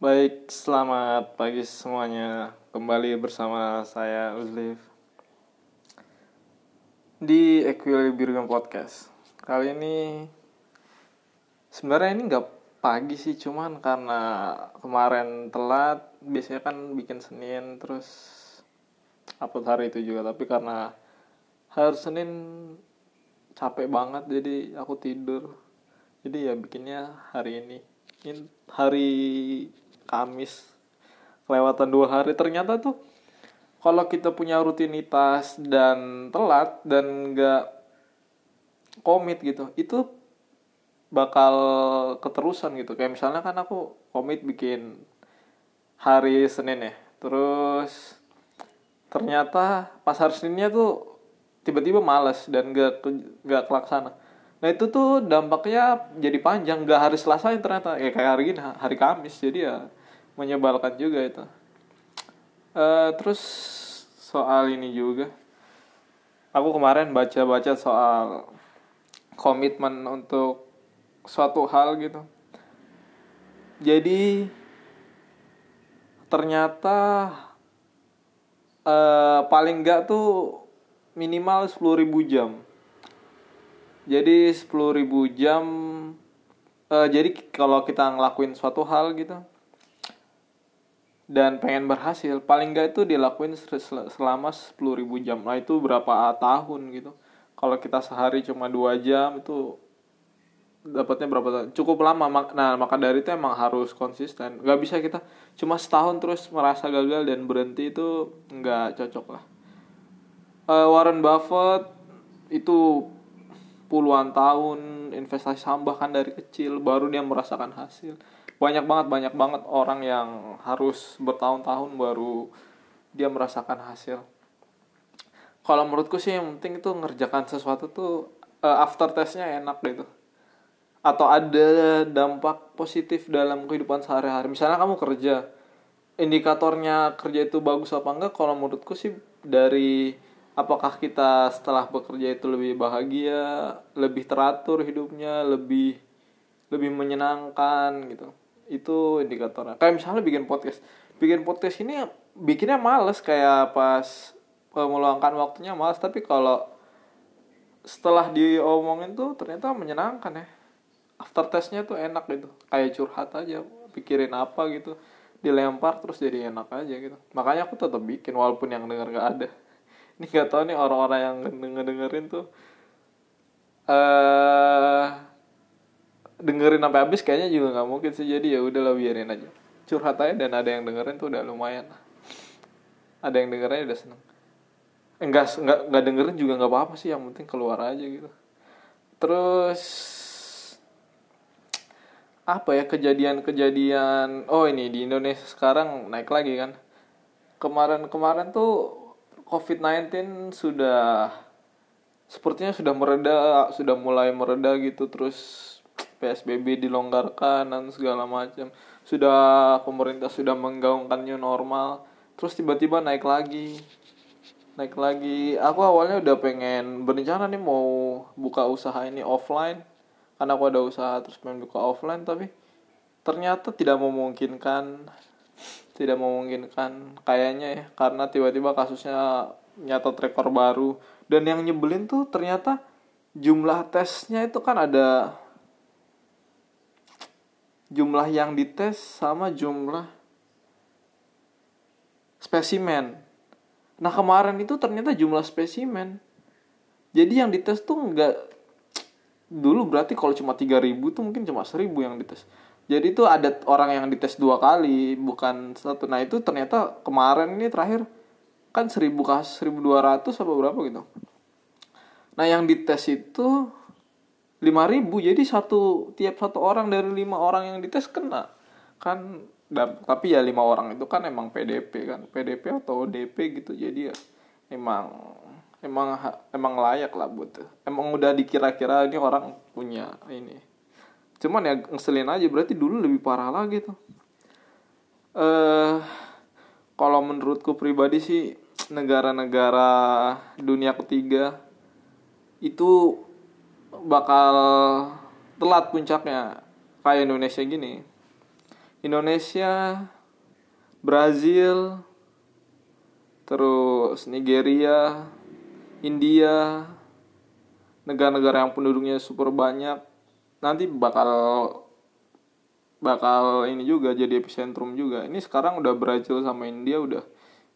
Baik, selamat pagi semuanya. Kembali bersama saya Uzlif di Equilibrium Podcast. Kali ini sebenarnya ini nggak pagi sih, cuman karena kemarin telat, biasanya kan bikin Senin terus upload hari itu juga, tapi karena hari Senin capek banget jadi aku tidur. Jadi ya bikinnya hari ini. Ini hari Kamis. Kelewatan dua hari. Ternyata tuh kalau kita punya rutinitas dan telat dan nggak komit gitu itu bakal keterusan gitu. Kayak misalnya kan aku komit bikin hari Senin ya. Terus ternyata pas hari Seninnya tuh tiba-tiba males dan gak gak kelaksana nah itu tuh dampaknya jadi panjang. Gak hari Selasa yang ternyata. Ya kayak hari ini hari Kamis. Jadi ya menyebalkan juga itu. Uh, terus soal ini juga. Aku kemarin baca-baca soal komitmen untuk suatu hal gitu. Jadi ternyata uh, paling enggak tuh minimal 10.000 jam jadi 10.000 jam uh, jadi kalau kita ngelakuin suatu hal gitu dan pengen berhasil paling gak itu dilakuin selama 10.000 jam. Nah itu berapa tahun gitu. Kalau kita sehari cuma dua jam itu dapatnya berapa tahun cukup lama. Nah maka dari itu emang harus konsisten. Nggak bisa kita cuma setahun terus merasa gagal dan berhenti itu nggak cocok lah. Uh, Warren Buffett itu puluhan tahun investasi saham bahkan dari kecil baru dia merasakan hasil. Banyak banget banyak banget orang yang harus bertahun-tahun baru dia merasakan hasil. Kalau menurutku sih yang penting itu ngerjakan sesuatu tuh uh, after testnya enak gitu. Atau ada dampak positif dalam kehidupan sehari-hari. Misalnya kamu kerja indikatornya kerja itu bagus apa enggak kalau menurutku sih dari apakah kita setelah bekerja itu lebih bahagia lebih teratur hidupnya lebih lebih menyenangkan gitu? Itu indikatornya. Kayak misalnya bikin podcast. Bikin podcast ini bikinnya males kayak pas meluangkan waktunya males. Tapi kalau setelah diomongin tuh ternyata menyenangkan ya. After testnya tuh enak gitu. Kayak curhat aja pikirin apa gitu. Dilempar terus jadi enak aja gitu. Makanya aku tetap bikin walaupun yang denger gak ada ini gak tau nih orang-orang yang denger dengerin tuh. Eh uh, dengerin sampai habis kayaknya juga nggak mungkin sih. Jadi ya udahlah biarin aja. Curhat aja dan ada yang dengerin tuh udah lumayan ada yang dengerin udah seneng. Enggak enggak enggak dengerin juga nggak apa-apa sih yang penting keluar aja gitu. Terus apa ya kejadian-kejadian oh ini di Indonesia sekarang naik lagi kan. Kemarin-kemarin tuh COVID-19 sudah sepertinya sudah mereda sudah mulai mereda gitu. Terus PSBB dilonggarkan dan segala macam. Sudah pemerintah sudah menggaungkan new normal. Terus tiba-tiba naik lagi. Naik lagi. Aku awalnya udah pengen berencana nih mau buka usaha ini offline. Karena aku ada usaha terus pengen buka offline tapi ternyata tidak memungkinkan tidak memungkinkan kayaknya ya karena tiba-tiba kasusnya nyata rekor baru dan yang nyebelin tuh ternyata jumlah tesnya itu kan ada jumlah yang dites sama jumlah spesimen. Nah kemarin itu ternyata jumlah spesimen. Jadi yang dites tuh enggak dulu berarti kalau cuma 3000 tuh mungkin cuma 1000 yang dites. Jadi itu ada orang yang dites dua kali, bukan satu. Nah itu ternyata kemarin ini terakhir kan 1000 kasus 1200 apa berapa gitu. Nah yang dites itu lima ribu jadi satu tiap satu orang dari lima orang yang dites kena kan tapi ya lima orang itu kan emang PDP kan PDP atau ODP gitu jadi ya emang emang emang layak lah buat emang udah dikira-kira ini orang punya ini cuman ya ngeselin aja berarti dulu lebih parah lagi tuh. Eh kalau menurutku pribadi sih negara-negara dunia ketiga itu bakal telat puncaknya. Kayak Indonesia gini. Indonesia Brazil terus Nigeria India negara-negara yang penduduknya super banyak nanti bakal bakal ini juga jadi epicentrum juga. Ini sekarang udah Brazil sama India udah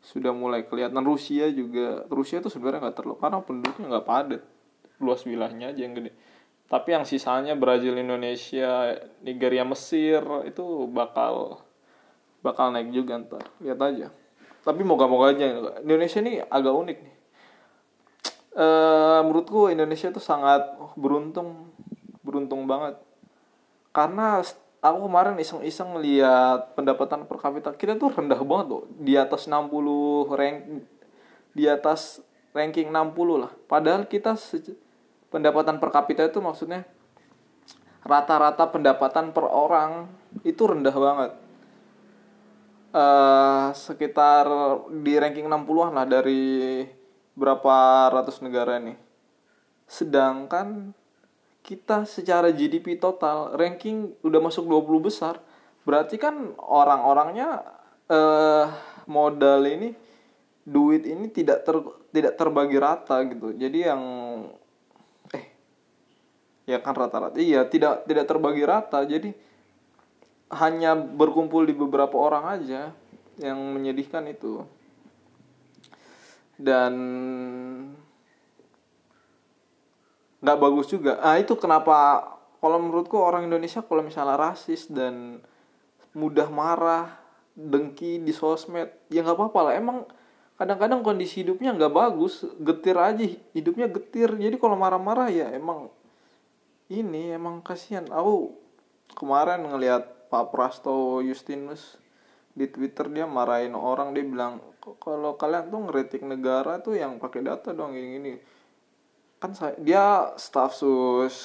sudah mulai kelihatan. Rusia juga Rusia itu sebenarnya nggak terlalu karena penduduknya nggak padat. Luas wilayahnya aja yang gede. Tapi yang sisanya Brazil Indonesia Nigeria Mesir itu bakal bakal naik juga ntar. Lihat aja. Tapi moga-moga aja. Indonesia ini agak unik nih. E, menurutku Indonesia itu sangat beruntung beruntung banget. Karena aku kemarin iseng-iseng melihat pendapatan per kapita kita tuh rendah banget loh. Di atas 60 rank di atas ranking 60 lah. Padahal kita pendapatan per kapita itu maksudnya rata-rata pendapatan per orang itu rendah banget. Uh, sekitar di ranking 60-an lah dari berapa ratus negara nih sedangkan kita secara GDP total ranking udah masuk 20 besar berarti kan orang-orangnya eh modal ini duit ini tidak ter tidak terbagi rata gitu. Jadi yang eh ya kan rata-rata iya tidak tidak terbagi rata. Jadi hanya berkumpul di beberapa orang aja yang menyedihkan itu. Dan nggak bagus juga. Ah itu kenapa kalau menurutku orang Indonesia kalau misalnya rasis dan mudah marah dengki di sosmed ya nggak apa-apa lah. Emang kadang-kadang kondisi hidupnya nggak bagus getir aja hidupnya getir. Jadi kalau marah-marah ya emang ini emang kasihan. Aku kemarin ngelihat Pak Prasto Justinus di Twitter dia marahin orang dia bilang kalau kalian tuh ngeritik negara tuh yang pakai data dong ini ini kan saya dia staf sus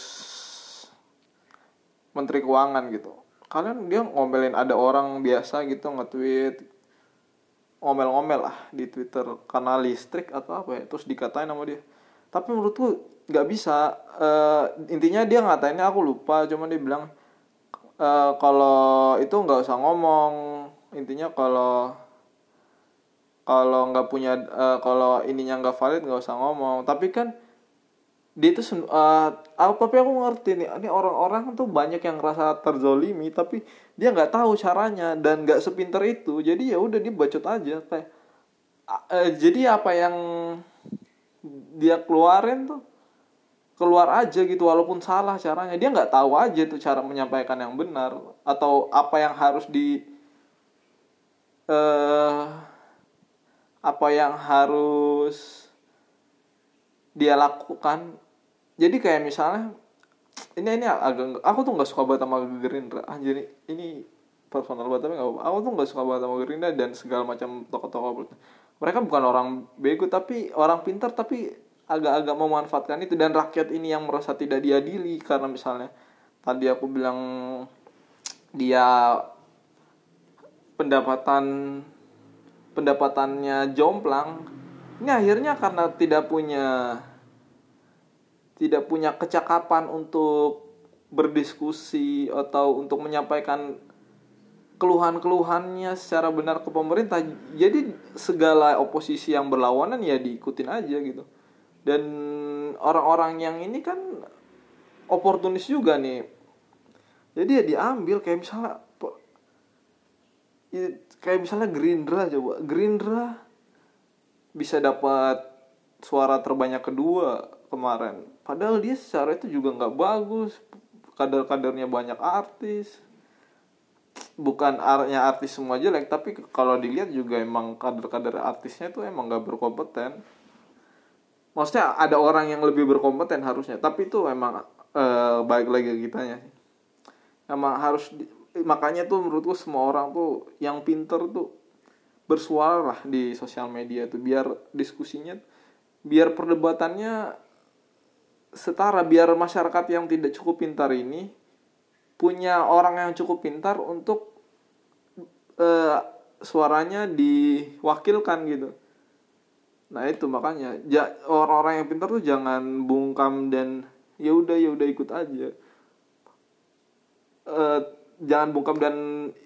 menteri keuangan gitu. Kalian dia ngomelin ada orang biasa gitu nge-tweet ngomel-ngomel lah di Twitter. Karena listrik atau apa ya terus dikatain sama dia. Tapi menurutku nggak bisa. Uh, intinya dia ngatainnya aku lupa. Cuma dia bilang uh, kalau itu nggak usah ngomong. Intinya kalau kalau nggak punya uh, kalau ininya nggak valid nggak usah ngomong. Tapi kan dia itu uh, tapi aku ngerti nih ini orang-orang tuh banyak yang ngerasa terzolimi tapi dia nggak tahu caranya dan nggak sepinter itu. Jadi ya udah dia bacot aja kayak uh, jadi apa yang dia keluarin tuh keluar aja gitu walaupun salah caranya. Dia nggak tahu aja tuh cara menyampaikan yang benar atau apa yang harus di uh, apa yang harus dia lakukan jadi kayak misalnya ini ini agak aku tuh nggak suka banget sama Gerindra. Anjir ini personal banget tapi nggak apa aku tuh nggak suka banget sama Gerindra dan segala macam tokoh-tokoh mereka bukan orang bego tapi orang pintar tapi agak-agak memanfaatkan itu. Dan rakyat ini yang merasa tidak diadili karena misalnya tadi aku bilang dia pendapatan pendapatannya jomplang. Ini akhirnya karena tidak punya tidak punya kecakapan untuk berdiskusi atau untuk menyampaikan keluhan-keluhannya secara benar ke pemerintah jadi segala oposisi yang berlawanan ya diikutin aja gitu. Dan orang-orang yang ini kan oportunis juga nih. Jadi ya diambil kayak misalnya kayak misalnya Gerindra coba. Gerindra bisa dapat suara terbanyak kedua kemarin. Padahal dia secara itu juga nggak bagus. Kader-kadernya banyak artis. Bukan artinya artis semua jelek tapi kalau dilihat juga emang kader-kader artisnya itu emang nggak berkompeten. Maksudnya ada orang yang lebih berkompeten harusnya tapi itu emang e, baik lagi kitanya emang harus makanya tuh menurutku semua orang tuh yang pinter tuh bersuara di sosial media tuh biar diskusinya biar perdebatannya setara biar masyarakat yang tidak cukup pintar ini punya orang yang cukup pintar untuk uh, suaranya diwakilkan gitu. Nah itu makanya orang-orang yang pintar tuh jangan bungkam dan ya udah ya udah ikut aja. Uh, jangan bungkam dan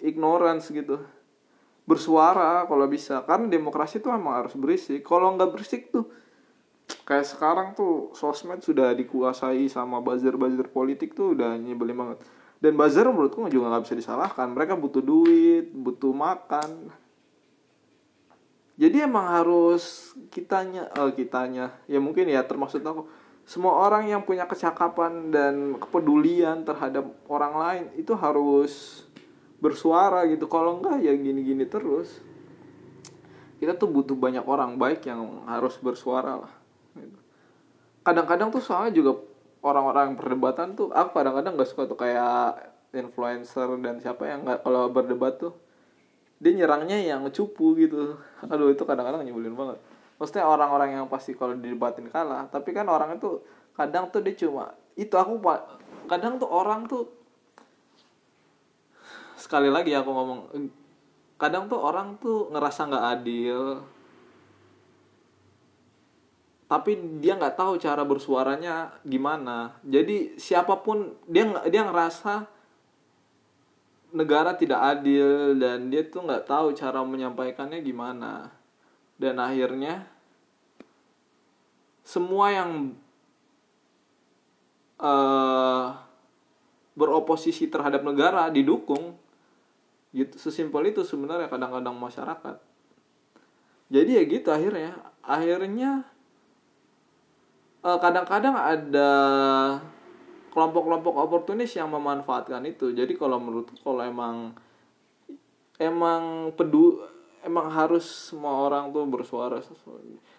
ignorance gitu bersuara kalau bisa karena demokrasi tuh emang harus berisik kalau nggak berisik tuh kayak sekarang tuh sosmed sudah dikuasai sama buzzer-buzzer politik tuh udah nyebelin banget. Dan buzzer menurutku juga nggak bisa disalahkan. Mereka butuh duit butuh makan. Jadi emang harus kitanya eh, kitanya. Ya mungkin ya termasuk aku. Semua orang yang punya kecakapan dan kepedulian terhadap orang lain itu harus bersuara gitu. Kalau enggak ya gini-gini terus. Kita tuh butuh banyak orang baik yang harus bersuara lah. Kadang-kadang tuh soalnya juga orang-orang perdebatan tuh aku kadang-kadang nggak suka tuh kayak influencer dan siapa yang nggak kalau berdebat tuh dia nyerangnya yang cupu gitu. Aduh itu kadang-kadang nyebelin banget. Maksudnya orang-orang yang pasti kalau didebatin kalah tapi kan orang itu kadang tuh dia cuma itu aku kadang tuh orang tuh sekali lagi aku ngomong kadang tuh orang tuh ngerasa nggak adil tapi dia nggak tahu cara bersuaranya gimana. Jadi siapa pun dia dia ngerasa negara tidak adil dan dia tuh nggak tahu cara menyampaikannya gimana. Dan akhirnya semua yang uh, beroposisi terhadap negara didukung. Gitu sesimpel itu sebenarnya kadang-kadang masyarakat. Jadi ya gitu akhirnya. Akhirnya kadang-kadang ada kelompok-kelompok oportunis yang memanfaatkan itu. Jadi kalau menurut kalau emang emang pedu emang harus semua orang tuh bersuara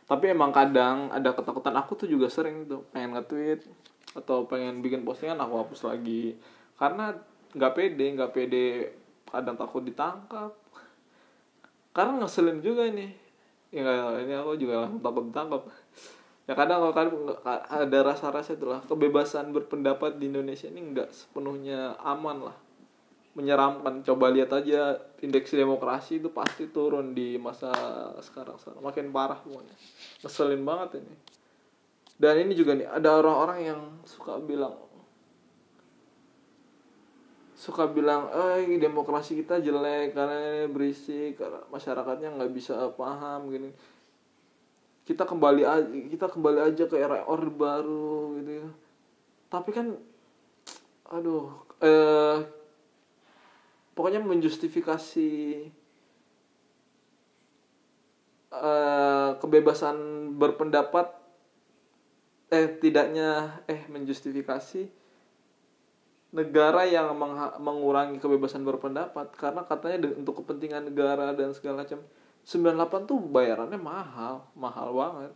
tapi emang kadang ada ketakutan. Aku tuh juga sering tuh pengen nge-tweet atau pengen bikin postingan aku hapus lagi. Karena nggak pede nggak pede kadang takut ditangkap. Karena ngeselin juga ini. Ya ini aku juga takut ditangkap ya kadang kalau kan ada rasa-rasa itulah kebebasan berpendapat di Indonesia ini nggak sepenuhnya aman lah. Menyeramkan. Coba lihat aja indeks demokrasi itu pasti turun di masa sekarang sekarang. Makin parah semuanya ngeselin banget ini. Dan ini juga nih ada orang-orang yang suka bilang suka bilang eh demokrasi kita jelek karena berisik karena masyarakatnya nggak bisa paham gini kita kembali aja kita kembali aja ke era orde baru gitu ya. Tapi kan aduh eh pokoknya menjustifikasi eh, kebebasan berpendapat eh tidaknya eh menjustifikasi negara yang meng mengurangi kebebasan berpendapat. Karena katanya untuk kepentingan negara dan segala macam 98 tuh bayarannya mahal mahal banget.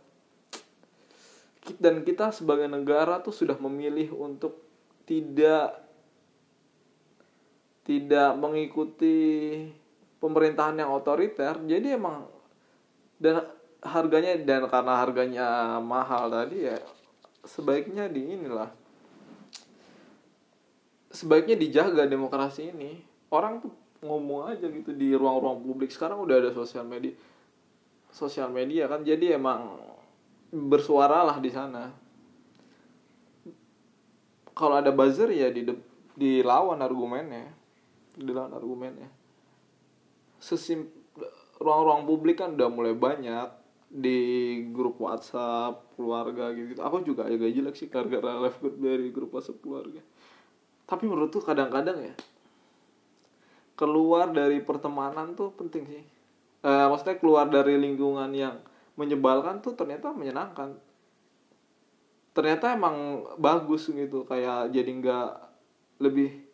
Dan kita sebagai negara tuh sudah memilih untuk tidak tidak mengikuti pemerintahan yang otoriter. Jadi emang dan harganya dan karena harganya mahal tadi ya sebaiknya di inilah sebaiknya dijaga demokrasi ini. Orang tuh ngomong aja gitu di ruang-ruang publik. Sekarang udah ada sosial media sosial media kan. Jadi emang bersuara lah di sana. Kalau ada buzzer ya di dilawan argumennya. Dilawan argumennya. Sesim ruang-ruang publik kan udah mulai banyak. Di grup WhatsApp keluarga gitu, aku juga agak jelek sih gara-gara live dari grup WhatsApp keluarga. Tapi menurut tuh kadang-kadang ya keluar dari pertemanan tuh penting sih. Uh, maksudnya keluar dari lingkungan yang menyebalkan tuh ternyata menyenangkan. Ternyata emang bagus gitu kayak jadi nggak lebih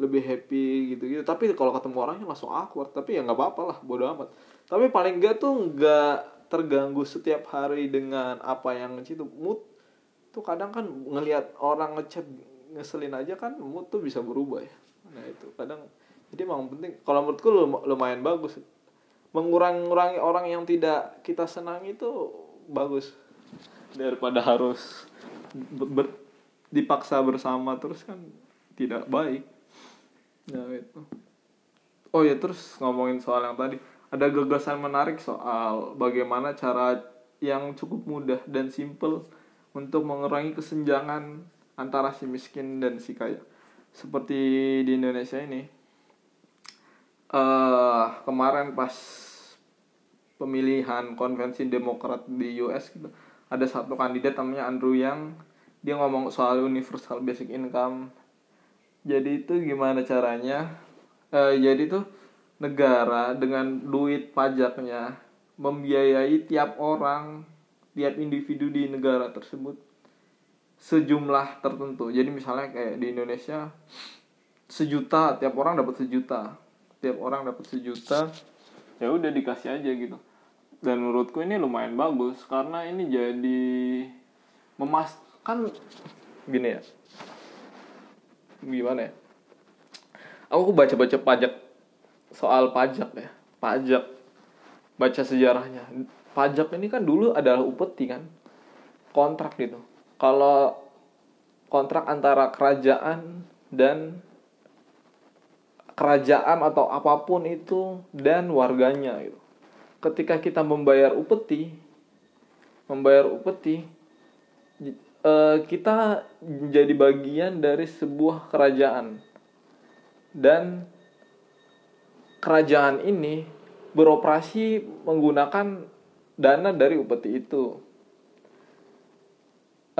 lebih happy gitu gitu tapi kalau ketemu orangnya langsung awkward tapi ya nggak apa-apa lah bodo amat. Tapi paling nggak tuh nggak terganggu setiap hari dengan apa yang itu mood tuh kadang kan ngelihat orang ngechat ngeselin aja kan mood tuh bisa berubah ya. Nah itu kadang jadi emang penting. Kalau menurutku lumayan bagus. Mengurangi orang yang tidak kita senang itu bagus. Daripada harus ber, ber, dipaksa bersama terus kan tidak baik. Nah itu oh ya terus ngomongin soal yang tadi. Ada gagasan menarik soal bagaimana cara yang cukup mudah dan simple untuk mengurangi kesenjangan antara si miskin dan si kaya. Seperti di Indonesia ini uh, kemarin pas pemilihan konvensi Demokrat di US gitu ada satu kandidat namanya Andrew Yang. Dia ngomong soal universal basic income. Jadi itu gimana caranya? Uh, jadi tuh negara dengan duit pajaknya membiayai tiap orang tiap individu di negara tersebut sejumlah tertentu. Jadi misalnya kayak di Indonesia sejuta tiap orang dapat sejuta tiap orang dapat sejuta ya udah dikasih aja gitu. Dan menurutku ini lumayan bagus karena ini jadi memas kan gini ya. Gimana ya? Aku baca baca pajak soal pajak ya. Pajak baca sejarahnya. Pajak ini kan dulu adalah upeti kan kontrak gitu. Kalau kontrak antara kerajaan dan kerajaan atau apa pun itu dan warganya gitu. Ketika kita membayar upeti, membayar upeti, eh, kita menjadi bagian dari sebuah kerajaan dan kerajaan ini beroperasi menggunakan dana dari upeti itu.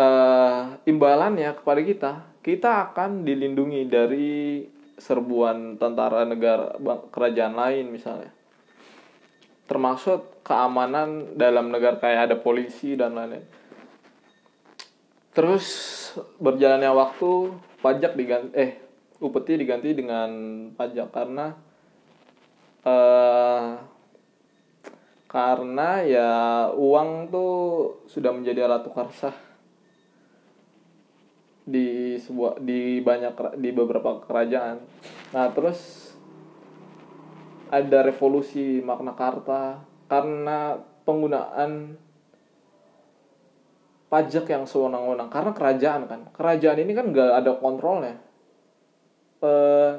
Uh, imbalannya kepada kita, kita akan dilindungi dari serbuan tentara negara kerajaan lain misalnya. Termasuk keamanan dalam negara kayak ada polisi dan lain-lain. Terus berjalannya waktu pajak diganti eh upeti diganti dengan pajak karena uh, karena ya uang tuh sudah menjadi alat tukar sah di sebuah di banyak di beberapa kerajaan. Nah, terus ada revolusi makna karta karena penggunaan pajak yang sewenang-wenang karena kerajaan kan. Kerajaan ini kan nggak ada kontrolnya. Eh,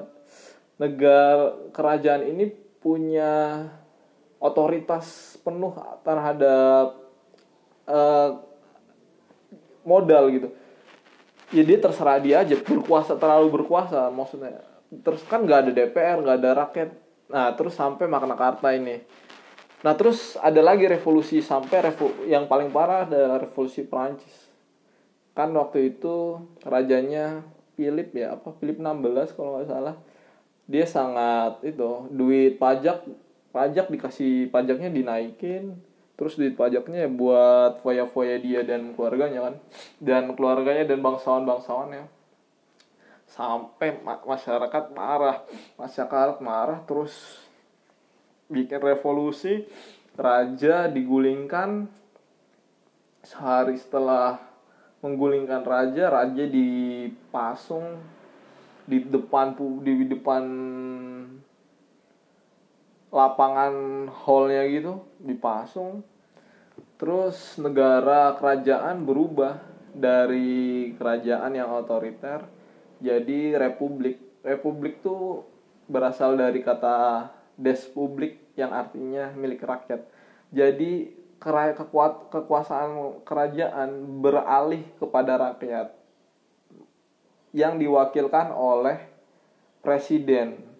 negara kerajaan ini punya otoritas penuh terhadap eh, modal gitu ya dia terserah dia aja. Berkuasa terlalu berkuasa maksudnya. Terus kan nggak ada DPR nggak ada rakyat. Nah terus sampai makna karta ini. Nah terus ada lagi revolusi sampai revo yang paling parah adalah revolusi Perancis. Kan waktu itu rajanya Philip ya apa Philip 16 kalau nggak salah. Dia sangat itu duit pajak pajak dikasih pajaknya dinaikin terus duit pajaknya buat foya-foya dia dan keluarganya kan. Dan keluarganya dan bangsawan-bangsawannya sampai masyarakat marah. Masyarakat marah terus bikin revolusi. Raja digulingkan. Sehari setelah menggulingkan raja raja dipasung di depan di depan lapangan hallnya gitu dipasung Terus negara kerajaan berubah dari kerajaan yang otoriter jadi republik. Republik tuh berasal dari kata despublik yang artinya milik rakyat. Jadi kekuat kekuasaan kerajaan beralih kepada rakyat yang diwakilkan oleh presiden.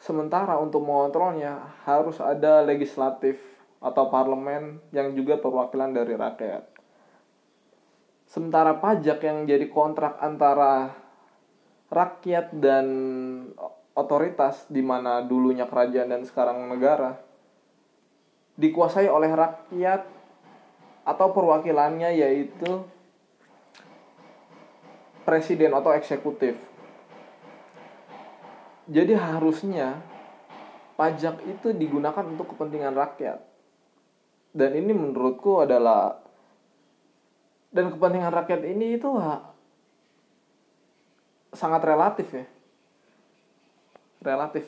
Sementara untuk mengontrolnya harus ada legislatif atau parlemen yang juga perwakilan dari rakyat. Sementara pajak yang jadi kontrak antara rakyat dan otoritas di mana dulunya kerajaan dan sekarang negara dikuasai oleh rakyat atau perwakilannya yaitu presiden atau eksekutif. Jadi harusnya pajak itu digunakan untuk kepentingan rakyat. Dan ini menurutku adalah dan kepentingan rakyat ini itu sangat relatif ya. Relatif.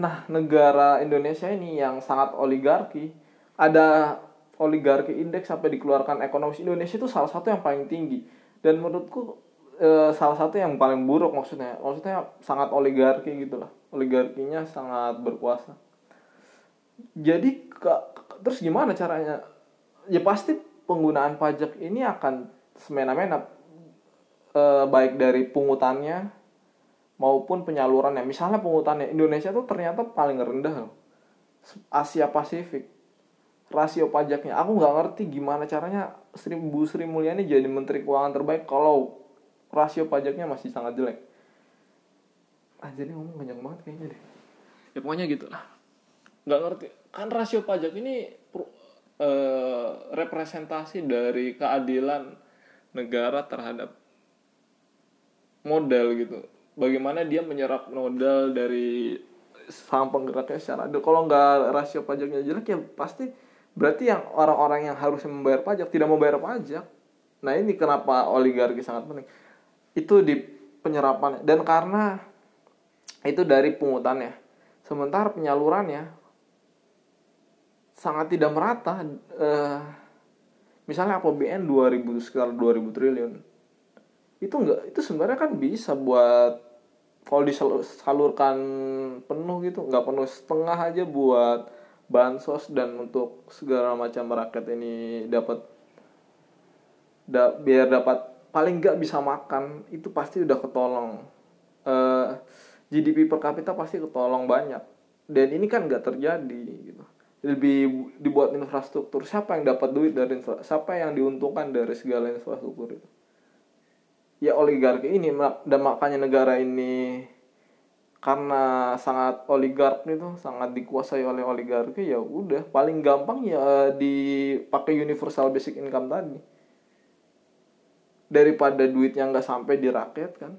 Nah negara Indonesia ini yang sangat oligarki ada oligarki indeks sampai dikeluarkan ekonomi Indonesia itu salah satu yang paling tinggi. Dan menurutku e, salah satu yang paling buruk maksudnya. Maksudnya sangat oligarki gitulah oligarkinya sangat berkuasa. Jadi terus gimana caranya? Ya pasti penggunaan pajak ini akan semena-mena e, baik dari pungutannya maupun penyalurannya. Misalnya pungutannya Indonesia tuh ternyata paling rendah loh. Asia Pasifik. Rasio pajaknya. Aku nggak ngerti gimana caranya Sri Bu Sri Mulyani jadi Menteri Keuangan terbaik kalau rasio pajaknya masih sangat jelek. Ah jadi ngomong kencang banget kayaknya deh. Ya pokoknya gitu lah. Nggak ngerti. Kan rasio pajak ini eh, representasi dari keadilan negara terhadap modal gitu. Bagaimana dia menyerap modal dari saham penggeraknya secara adil. Kalau nggak rasio pajaknya jelek ya pasti berarti yang orang-orang yang harusnya membayar pajak tidak membayar pajak. Nah ini kenapa oligarki sangat penting itu di penyerapan dan karena itu dari pungutannya. Sementara penyalurannya sangat tidak merata uh, misalnya APBN 2000 sekitar 2000 triliun. Itu enggak itu sebenarnya kan bisa buat kalau disalurkan penuh gitu nggak penuh setengah aja buat bansos dan untuk segala macam rakyat ini dapat da, biar dapat paling nggak bisa makan itu pasti udah ketolong. Uh, eh, GDP per kapita pasti ketolong banyak. Dan ini kan nggak terjadi gitu. Lebih dibuat infrastruktur. Siapa yang dapat duit dari siapa yang diuntungkan dari segala infrastruktur itu? Ya oligarki ini dan makanya negara ini karena sangat oligark itu sangat dikuasai oleh oligarki ya udah. Paling gampang ya dipakai universal basic income tadi daripada duitnya nggak sampai di rakyat kan?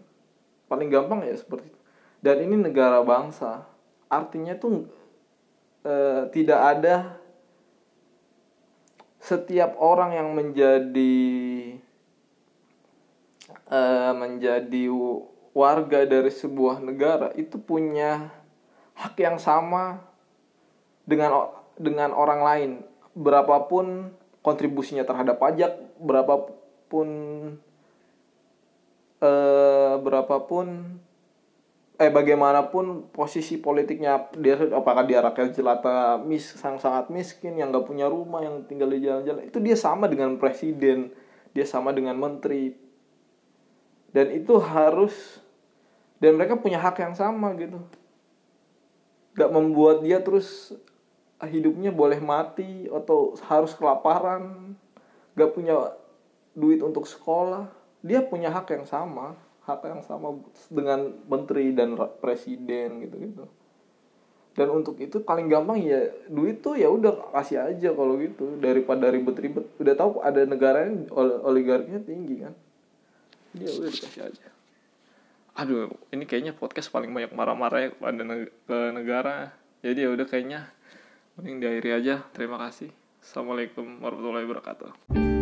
Paling gampang ya seperti itu. Dan ini negara bangsa. Artinya tuh e, tidak ada setiap orang yang menjadi e, menjadi warga dari sebuah negara itu punya hak yang sama dengan dengan orang lain. Berapapun kontribusinya terhadap pajak berapapun eh, berapapun eh bagaimanapun posisi politiknya dia apakah dia rakyat jelata mis sangat sangat miskin yang nggak punya rumah yang tinggal di jalan-jalan itu dia sama dengan presiden dia sama dengan menteri. Dan itu harus dan mereka punya hak yang sama gitu. Gak membuat dia terus hidupnya boleh mati atau harus kelaparan gak punya duit untuk sekolah dia punya hak yang sama hak yang sama dengan menteri dan presiden gitu gitu. Dan untuk itu paling gampang ya duit tuh ya udah kasih aja kalau gitu. Daripada ribet-ribet. Udah tahu ada negara yang oligarkinya tinggi kan? Dia udah dikasih aja. Aduh ini kayaknya podcast paling banyak marah-marah ya pada ke negara. Jadi ya udah kayaknya mending diakhiri aja. Terima kasih. Assalamualaikum warahmatullahi wabarakatuh